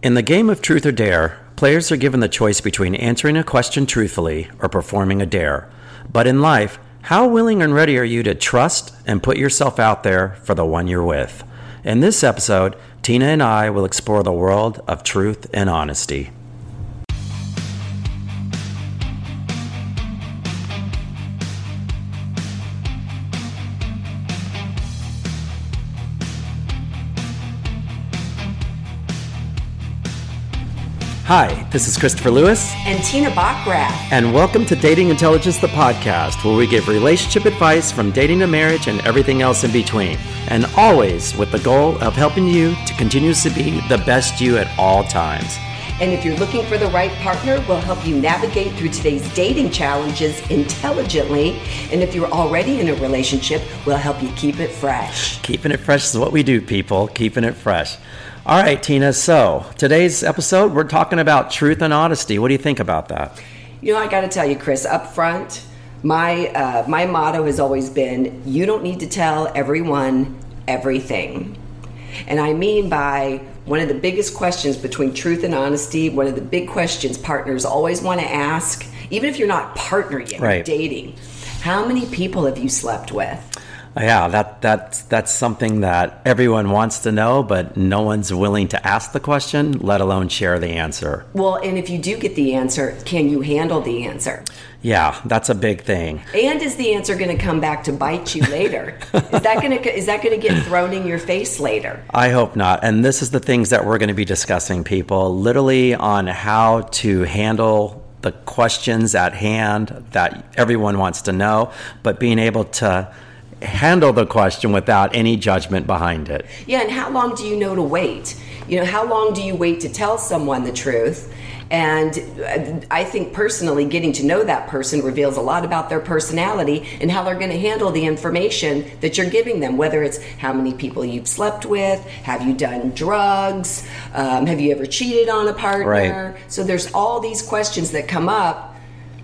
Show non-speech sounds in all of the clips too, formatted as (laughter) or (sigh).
In the game of Truth or Dare, players are given the choice between answering a question truthfully or performing a dare. But in life, how willing and ready are you to trust and put yourself out there for the one you're with? In this episode, Tina and I will explore the world of truth and honesty. Hi, this is Christopher Lewis, and Tina Backrath. and welcome to Dating Intelligence, the podcast, where we give relationship advice from dating to marriage and everything else in between. And always with the goal of helping you to continuously be the best you at all times. And if you're looking for the right partner, we'll help you navigate through today's dating challenges intelligently. And if you're already in a relationship, we'll help you keep it fresh. Keeping it fresh is what we do, people. Keeping it fresh. All right, Tina. So today's episode, we're talking about truth and honesty. What do you think about that? You know, I got to tell you, Chris, up front, my uh, my motto has always been: you don't need to tell everyone everything. And I mean by one of the biggest questions between truth and honesty, one of the big questions partners always want to ask, even if you're not partner yet, Right. dating. How many people have you slept with? Yeah, that that's that's something that everyone wants to know, but no one's willing to ask the question, let alone share the answer. Well, and if you do get the answer, can you handle the answer? Yeah, that's a big thing. And is the answer going to come back to bite you later? (laughs) is that going to is that going to get thrown in your face later? I hope not. And this is the things that we're going to be discussing, people, literally on how to handle the questions at hand that everyone wants to know, but being able to handle the question without any judgment behind it. Yeah, and how long do you know to wait? You know, how long do you wait to tell someone the truth? And uh, I think personally, getting to know that person reveals a lot about their personality and how they're going to handle the information that you're giving them. Whether it's how many people you've slept with, have you done drugs, um, have you ever cheated on a partner? Right. So there's all these questions that come up.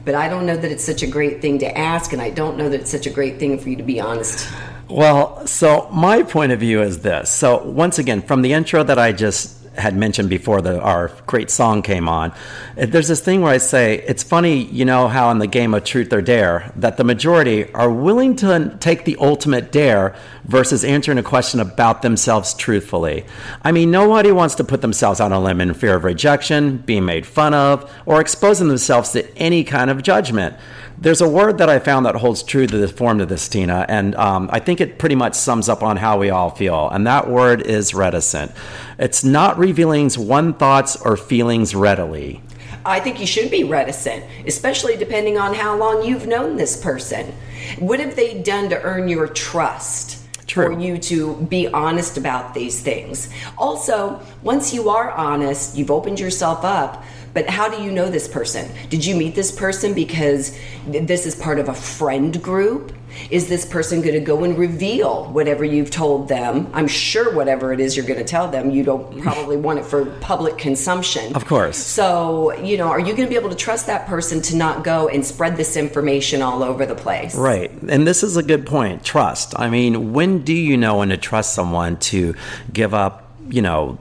But I don't know that it's such a great thing to ask, and I don't know that it's such a great thing for you to be honest. Well, so my point of view is this. So once again, from the intro that I just had mentioned before the our great song came on, there's this thing where I say it's funny, you know how in the game of truth or dare that the majority are willing to take the ultimate dare versus answering a question about themselves truthfully. I mean, nobody wants to put themselves on a limb in fear of rejection, being made fun of, or exposing themselves to any kind of judgment. There's a word that I found that holds true to the form of this, Tina, and um, I think it pretty much sums up on how we all feel. And that word is reticent. It's not revealing one thoughts or feelings readily. I think you should be reticent, especially depending on how long you've known this person. What have they done to earn your trust? True. For you to be honest about these things. Also, once you are honest, you've opened yourself up. But how do you know this person? Did you meet this person because this is part of a friend group? Is this person going to go and reveal whatever you've told them? I'm sure whatever it is you're going to tell them, you don't (laughs) probably want it for public consumption. Of course. So, you know, are you going to be able to trust that person to not go and spread this information all over the place? Right. And this is a good point trust. I mean, when do you know when to trust someone to give up, you know,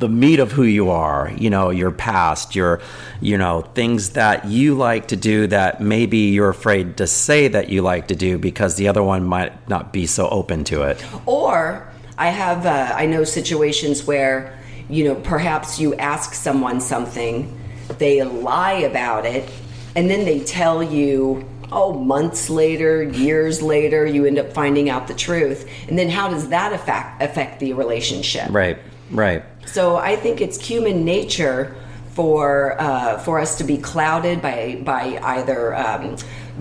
the meat of who you are, you know, your past, your, you know, things that you like to do that maybe you're afraid to say that you like to do because the other one might not be so open to it. Or I have, uh, I know situations where, you know, perhaps you ask someone something, they lie about it, and then they tell you, oh, months later, years later, you end up finding out the truth. And then how does that affect, affect the relationship? Right. Right. So I think it's human nature for uh, for us to be clouded by by either um,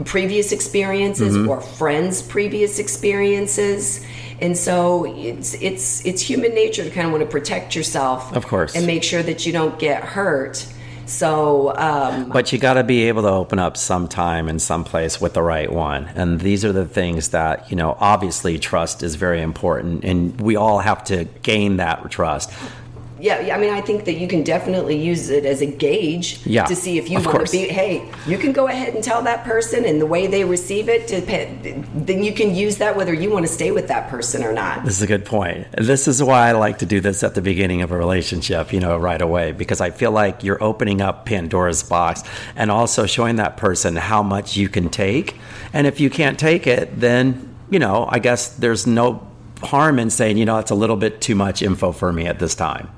previous experiences or friends' previous experiences, And so it's it's it's human nature to kind of want to protect yourself, Of course. and make sure that you don't get hurt. So um, But you got to be able to open up sometime in some place with the right one. And these are the things that, you know, obviously trust is very important and we all have to gain that trust. Yeah, yeah, I mean, I think that you can definitely use it as a gauge Yeah, to see if you want to be. Hey, you can go ahead and tell that person, and the way they receive it, then you can use that whether you want to stay with that person or not. This is a good point. This is why I like to do this at the beginning of a relationship, you know, right away, because I feel like you're opening up Pandora's box and also showing that person how much you can take. And if you can't take it, then, you know, I guess there's no harm in saying, you know, it's a little bit too much info for me at this time.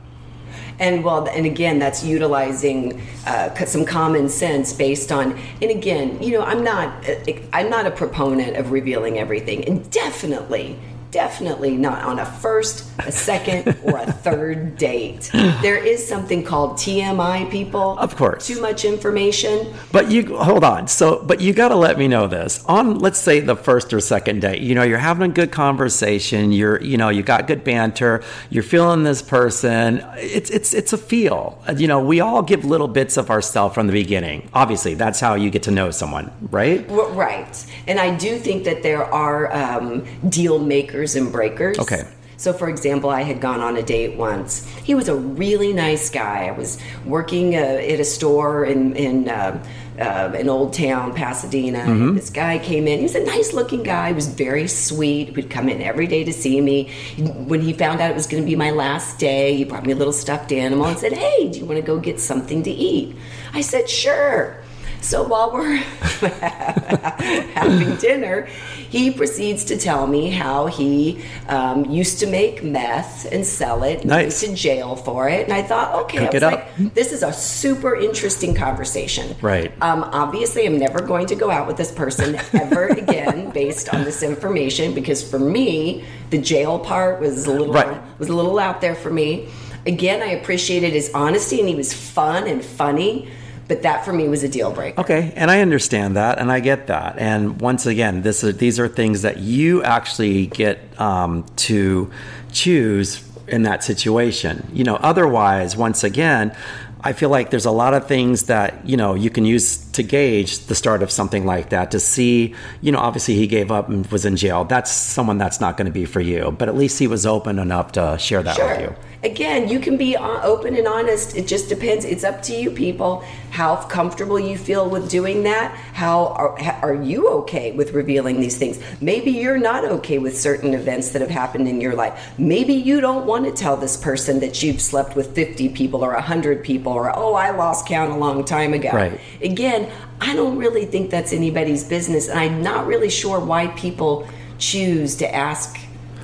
And well, and again, that's utilizing uh, some common sense based on. And again, you know, I'm not, uh, I'm not a proponent of revealing everything, and definitely, definitely not on a first, a second, or a third (laughs) date. There is something called TMI, people. Of course. Too much information. But you hold on. So, but you got to let me know this on, let's say, the first or second date. You know, you're having a good conversation. You're, you know, you got good banter. You're feeling this person. It's, it's, it's a feel. You know, we all give little bits of ourselves from the beginning. Obviously, that's how you get to know someone, right? Right. And I do think that there are um, deal makers and breakers. Okay. So, for example, I had gone on a date once. He was a really nice guy. I was working uh, at a store in in uh, uh, in Old Town, Pasadena. And this guy came in. He was a nice looking guy. He was very sweet. He would come in every day to see me. When he found out it was going to be my last day, he brought me a little stuffed animal and said, "Hey, do you want to go get something to eat?" I said, "Sure." So while we're (laughs) having dinner, he proceeds to tell me how he um, used to make meth and sell it. and Nice. Went to jail for it, and I thought, okay, Cook I was like, this is a super interesting conversation. Right. Um, obviously, I'm never going to go out with this person ever (laughs) again based on this information because for me, the jail part was a little Right. was a little out there for me. Again, I appreciated his honesty and he was fun and funny, but that for me was a deal breaker. Okay, and I understand that, and I get that. And once again, this is, these are things that you actually get um, to choose in that situation. You know, otherwise, once again, I feel like there's a lot of things that you know you can use to gauge the start of something like that to see. You know, obviously he gave up and was in jail. That's someone that's not going to be for you. But at least he was open enough to share that with you. Again, you can be uh, open and honest. It just depends. It's up to you, people, how comfortable you feel with doing that. How are, are you okay with revealing these things? Maybe you're not okay with certain events that have happened in your life. Maybe you don't want to tell this person that you've slept with 50 people or 100 people or, oh, I lost count a long time ago. Right. Again, I don't really think that's anybody's business. And I'm not really sure why people choose to ask.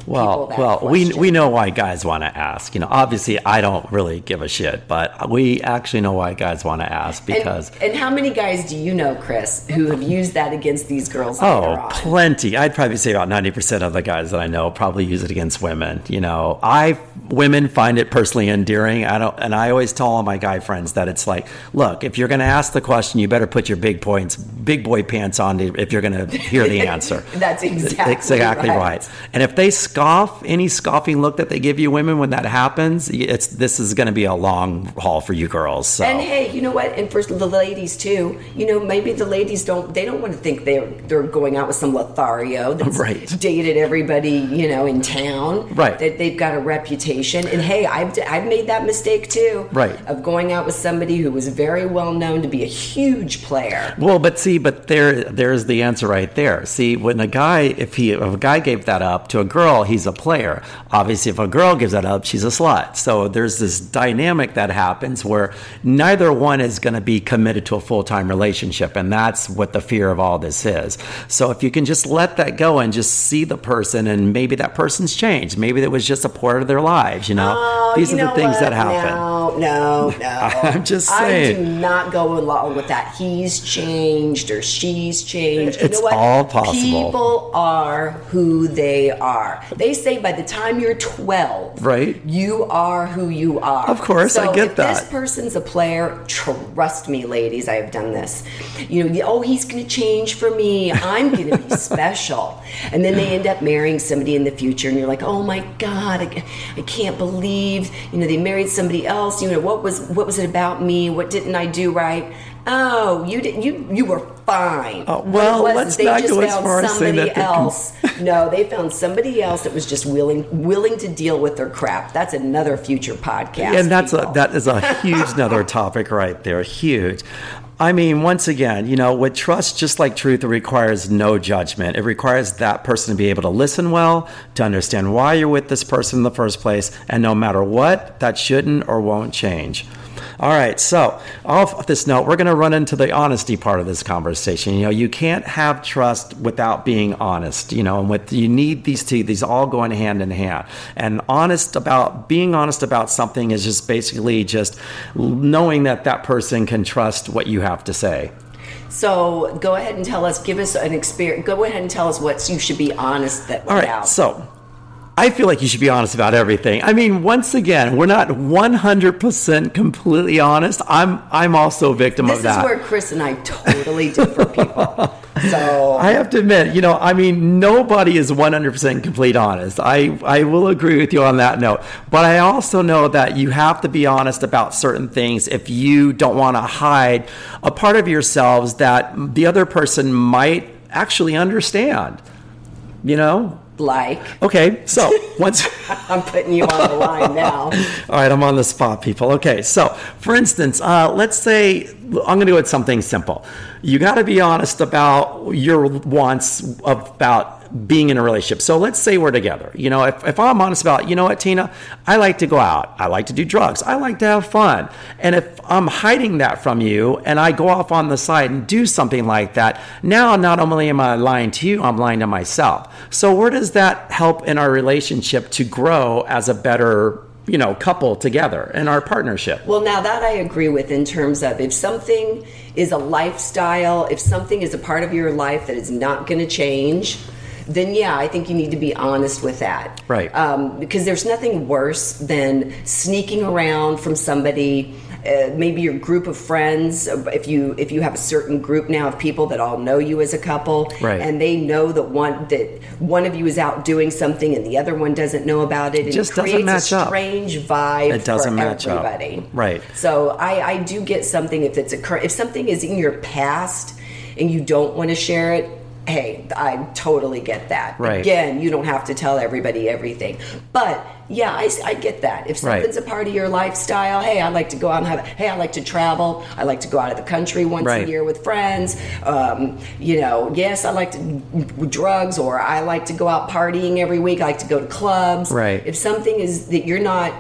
Well, well, we question. we know why guys want to ask. You know, obviously, I don't really give a shit, but we actually know why guys want to ask because. And, and how many guys do you know, Chris, who have used that against these girls? Oh, plenty. I'd probably say about 90% of the guys that I know probably use it against women. You know, I women find it personally endearing. I don't and I always tell all my guy friends that it's like, look, if you're going to ask the question, you better put your big points, big boy pants on if you're going to hear the (laughs) answer. That's exactly exactly right. right. And if they scoff, any scoffing look that they give you women when that happens, it's this is going to be a long haul for you girls. So And hey, you know what? And for the ladies too, you know, maybe the ladies don't they don't want to think they're they're going out with some Lothario (laughs) that's Right. dated everybody, you know, in town. Right. That they've got a reputation. And hey, I've I've made that mistake too. Right. Of going out with somebody who was very well known to be a huge player. Well, but see, but there, there's the answer right there. See, when a guy, if he, if a guy gave that up to a girl, he's a player. Obviously, if a girl gives that up, she's a slut. So there's this dynamic that happens where neither one is going to be committed to a full time relationship, and that's what the fear of all this is. So if you can just let that go and just see the person, and maybe that person's changed, maybe that was just a part of their lives. You know, Oh, these you are the things what? that happen. Now, no, (laughs) no. I'm just I do not go along with that. He's changed or she's changed. It's you know what? all possible. People are who they are. They say by the time you're 12, Right. you are who you are. Of course, so I get if that. This person's a player. Trust me, ladies, I have done this. You know, oh, he's going to change for me. I'm going to be (laughs) special. And then they end up marrying somebody in the future, and you're like, oh my god, I, I can't believe you know they married somebody else. You know what was what was it about me? What didn't I do right? Oh, you did you you were fine. Oh, well, was let's they not just go as found far as saying somebody that can- else. (laughs) no, they found somebody else that was just willing willing to deal with their crap. That's another future podcast. and that's a, that is a huge (laughs) another topic right there huge i mean once again you know with trust just like truth it requires no judgment it requires that person to be able to listen well to understand why you're with this person in the first place and no matter what that shouldn't or won't change all right, so off this note, we're going to run into the honesty part of this conversation. You know, you can't have trust without being honest. You know, and with you need these two; these all going hand in hand. And honest about being honest about something is just basically just knowing that that person can trust what you have to say. So go ahead and tell us. Give us an experience. Go ahead and tell us what you should be honest that All right, about. so I feel like you should be honest about everything. I mean, once again, we're not 100% completely honest. I'm I'm also a victim of that. this of that. is where Chris and I totally differ, people. (laughs) So I have to admit, you know, I mean, nobody is 100% complete honest. I, I will agree with you on that note. But I also know that you have to be honest about certain things if you don't want to hide a part of yourselves that the other person might actually understand. You know? Like, Okay, so (laughs) once. I'm putting you on the line now. (laughs) All right, I'm on the spot, people. Okay, so for instance, uh, let's say I'm going to go with something simple. You got to be honest about your wants about being in a relationship. So let's say we're together. You know, if, if I'm honest about, you know what, Tina, I like to go out, I like to do drugs, I like to have fun. And if I'm hiding that from you and I go off on the side and do something like that, now not only am I lying to you, I'm lying to myself. So where does that help in our relationship to grow as a better you know, couple together in our partnership. Well, now that I agree with in terms of if something is a lifestyle, if something is a part of your life that is not going to change, then yeah, I think you need to be honest with that. Right. Um, because there's nothing worse than sneaking around from somebody. Uh, maybe your group of friends if you if you have a certain group now of people that all know you as a couple Right. and they know that one that one of you is out doing something and the other one doesn't know about it and just it doesn't creates match a up. strange vibe It doesn't for match up. everybody Right. so I, I do get something if it's a if something is in your past and you don't want to share it. Hey, I totally get that. Right. Again, you don't have to tell everybody everything, but yeah, I, I get that. If Right. something's a part of your lifestyle, hey, I like to go out and have. Hey, I like to travel. I like to go out of the country once Right. a year with friends. Um, you know, yes, I like to drugs, or I like to go out partying every week. I like to go to clubs. Right. If something is that you're not.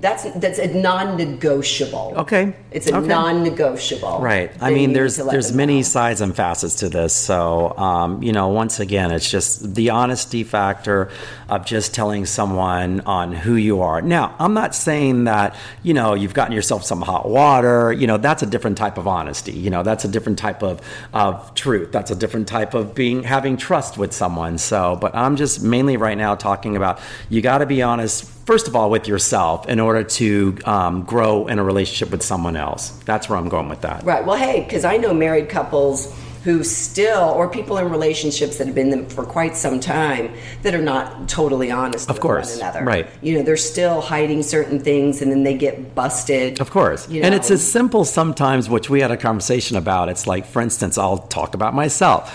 That's that's a non-negotiable. Okay. It's a Okay. non-negotiable. Right. I mean, there's there's many know. sides and facets to this. So, um, you know, once again, it's just the honesty factor of just telling someone on who you are. Now, I'm not saying that you know you've gotten yourself some hot water. You know, that's a different type of honesty. You know, that's a different type of of truth. That's a different type of being having trust with someone. So, but I'm just mainly right now talking about you got to be honest first of all with yourself in order to um, grow in a relationship with someone else. That's where I'm going with that. Right. Well, hey, because I know married couples who still, or people in relationships that have been them for quite some time, that are not totally honest Of with course. one another. Right. You know, they're still hiding certain things, and then they get busted. Of course. You And it's as simple sometimes, which we had a conversation about. It's like, for instance, I'll talk about myself.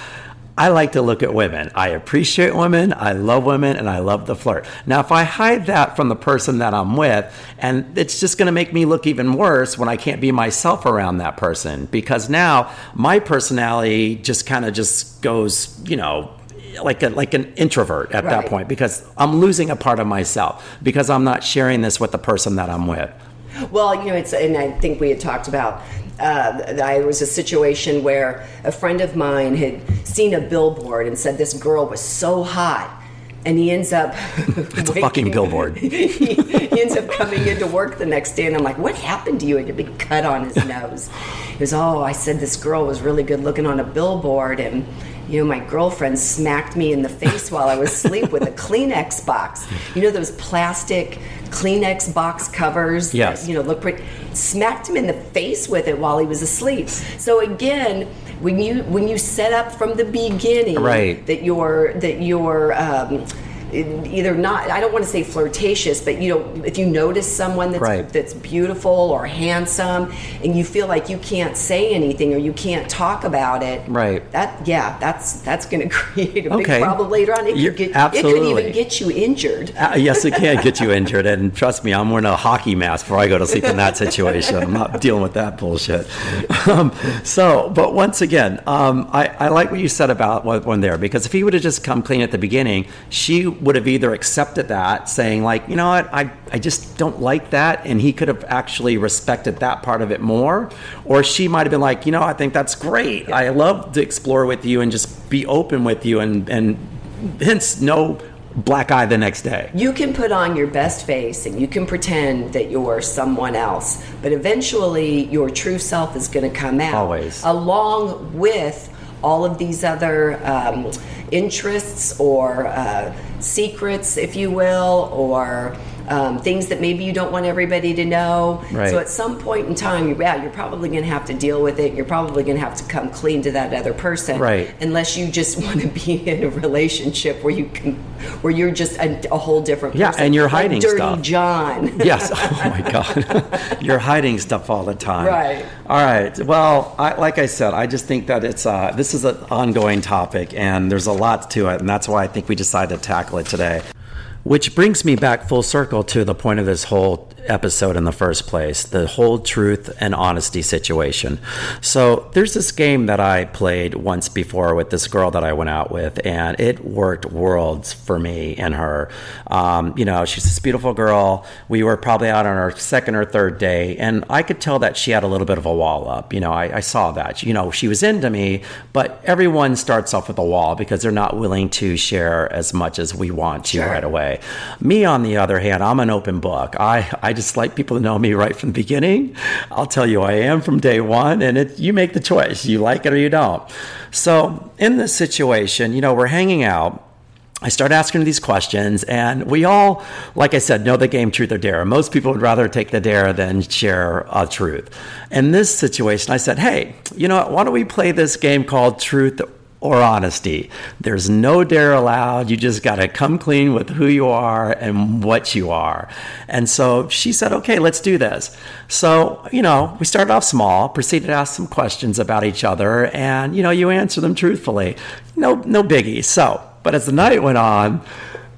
I like to look at women. I appreciate women. I love women and I love the flirt. Now, if I hide that from the person that I'm with, and it's just going to make me look even worse when I can't be myself around that person because now my personality just kind of just goes, you know, like a, like an introvert at that point because I'm losing a part of myself because I'm not sharing this with the person that I'm with. Well, you know, it's, and I think we had talked about. Uh, there was a situation where a friend of mine had seen a billboard and said this girl was so hot, and he ends up (laughs) it's a (laughs) fucking billboard. (laughs) he, he ends up coming into work the next day, and I'm like, "What happened to you?" And a big cut on his nose. He goes, "Oh, I said this girl was really good looking on a billboard, and." You know, my girlfriend smacked me in the face while I was asleep with a (laughs) Kleenex box. You know those plastic Kleenex box covers? that, Yes. you know, look pretty. Smacked him in the face with it while he was asleep. So again, when you when you set up from the beginning Right. that you're that you're um, either not I don't want to say flirtatious, but you know if you notice someone that's Right. that's beautiful or handsome and you feel like you can't say anything or you can't talk about it, Right. That yeah, that's that's going (laughs) to create a big problem later on. It could get, it could even get you injured. Uh, yes, it can get you injured, and trust me, I'm wearing a hockey mask before I go to sleep in that situation. I'm not dealing with that bullshit. (laughs) Um, so, but once again, um, I, I like what you said about one there because if he would have just come clean at the beginning, she would have either accepted that, saying like, you know what, I I just don't like that, and he could have actually respected that part of it more, or she might have been like, you know, I think that's great. I love to explore with you and just be open with you, and and hence no black eye the next day. You can put on your best face and you can pretend that you're someone else, but eventually your true self is going to come out. Always. Along with all of these other um, interests or uh, secrets, if you will, or um, things that maybe you don't want everybody to know. Right. So at some point in time, you're, yeah, you're probably going to have to deal with it. You're probably going to have to come clean to that other person. Right. Unless you just (laughs) want to be in a relationship where you can, where you're just a, a whole different Yeah, person. and you're Like hiding Dirty stuff. John. (laughs) yes. Oh my God. (laughs) You're hiding stuff all the time. Right. All right. Well, I, like I said, I just think that it's uh, this is an ongoing topic, and there's a lot to it, and that's why I think we decided to tackle it today. Which brings me back full circle to the point of this whole episode in the first place the whole truth and honesty situation. So, there's this game that I played once before with this girl that I went out with, and it worked worlds for me and her. Um, you know, she's this beautiful girl. We were probably out on our second or third day, and I could tell that she had a little bit of a wall up. You know, I, I saw that. You know, she was into me, but everyone starts off with a wall because they're not willing to share as much as we want to Sure. right away. Me, on the other hand, I'm an open book. I, I just like people to know me right from the beginning. I'll tell you I am from day one, and it, you make the choice. You like it or you don't. So, in this situation, you know, we're hanging out. I start asking these questions, and we all, like I said, know the game truth or dare. Most people would rather take the dare than share a truth. In this situation, I said, hey, you know what? Why don't we play this game called Truth or Honesty? There's no dare allowed. You just got to come clean with who you are and what you are. And so she said, okay, let's do this. So, you know, we started off small, proceeded to ask some questions about each other, and, you know, you answer them truthfully. No, no biggie. So, but as the night went on,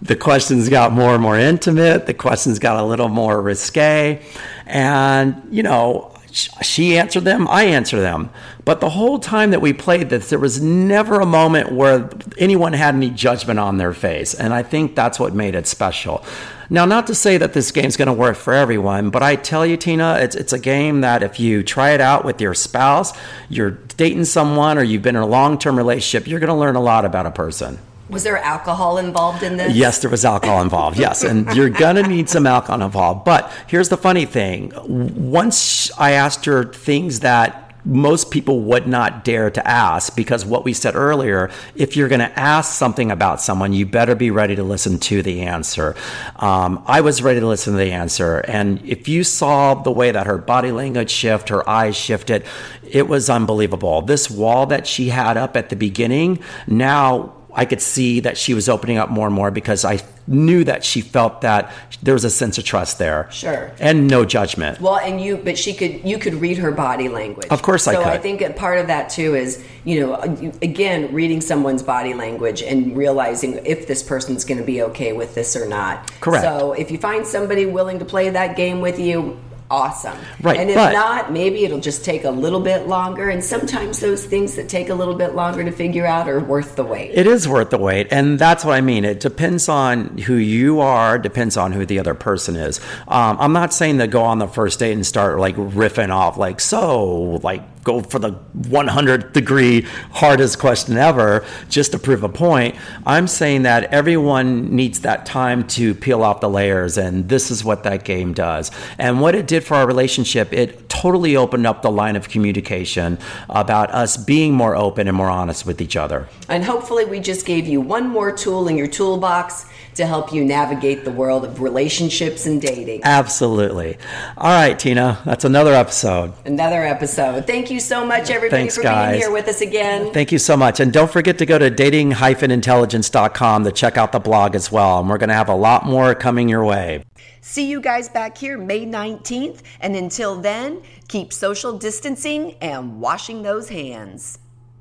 the questions got more and more intimate. The questions got a little more risque. And, you know, she answered them, I answered them. But the whole time that we played this, there was never a moment where anyone had any judgment on their face. And I think that's what made it special. Now, not to say that this game's going to work for everyone, but I tell you, Tina, it's, it's a game that if you try it out with your spouse, you're dating someone, or you've been in a long term relationship, you're going to learn a lot about a person. Was there alcohol involved in this? Yes, there was alcohol involved. Yes, and you're gonna need some alcohol involved. But here's the funny thing: once I asked her things that most people would not dare to ask because what we said earlier if you're going to ask something about someone you better be ready to listen to the answer um, i was ready to listen to the answer and if you saw the way that her body language shift her eyes shifted it was unbelievable this wall that she had up at the beginning now I could see that she was opening up more and more because I knew that she felt that there was a sense of trust there. Sure. And no judgment. Well, and you, but she could, you could read her body language. Of course I could. so. I think a part of that too is, you know, again, reading someone's body language and realizing if this person's going to be okay with this or not. Correct. So if you find somebody willing to play that game with you, awesome. Right, And if but- not, maybe it'll just take a little bit longer. And sometimes those things that take a little bit longer to figure out are worth the wait. It is worth the wait, and that's what I mean. It depends on who you are, depends on who the other person is. Um, I'm not saying to go on the first date and start like riffing off, like, so, like, go for the 100 degree hardest question ever just to prove a point. I'm saying that everyone needs that time to peel off the layers, and this is what that game does. And what it did for our relationship, it totally opened up the line of communication about us being more open and more honest with each other. And hopefully, we just gave you one more tool in your toolbox to help you navigate the world of relationships and dating. Absolutely. All right, Tina, that's another episode. Another episode. Thank you so much, everybody, Thanks, for guys. being here with us again. Thank you so much. And don't forget to go to dating-intelligence.com to check out the blog as well. And we're going to have a lot more coming your way. See you guys back here May 19th. And until then, keep social distancing and washing those hands.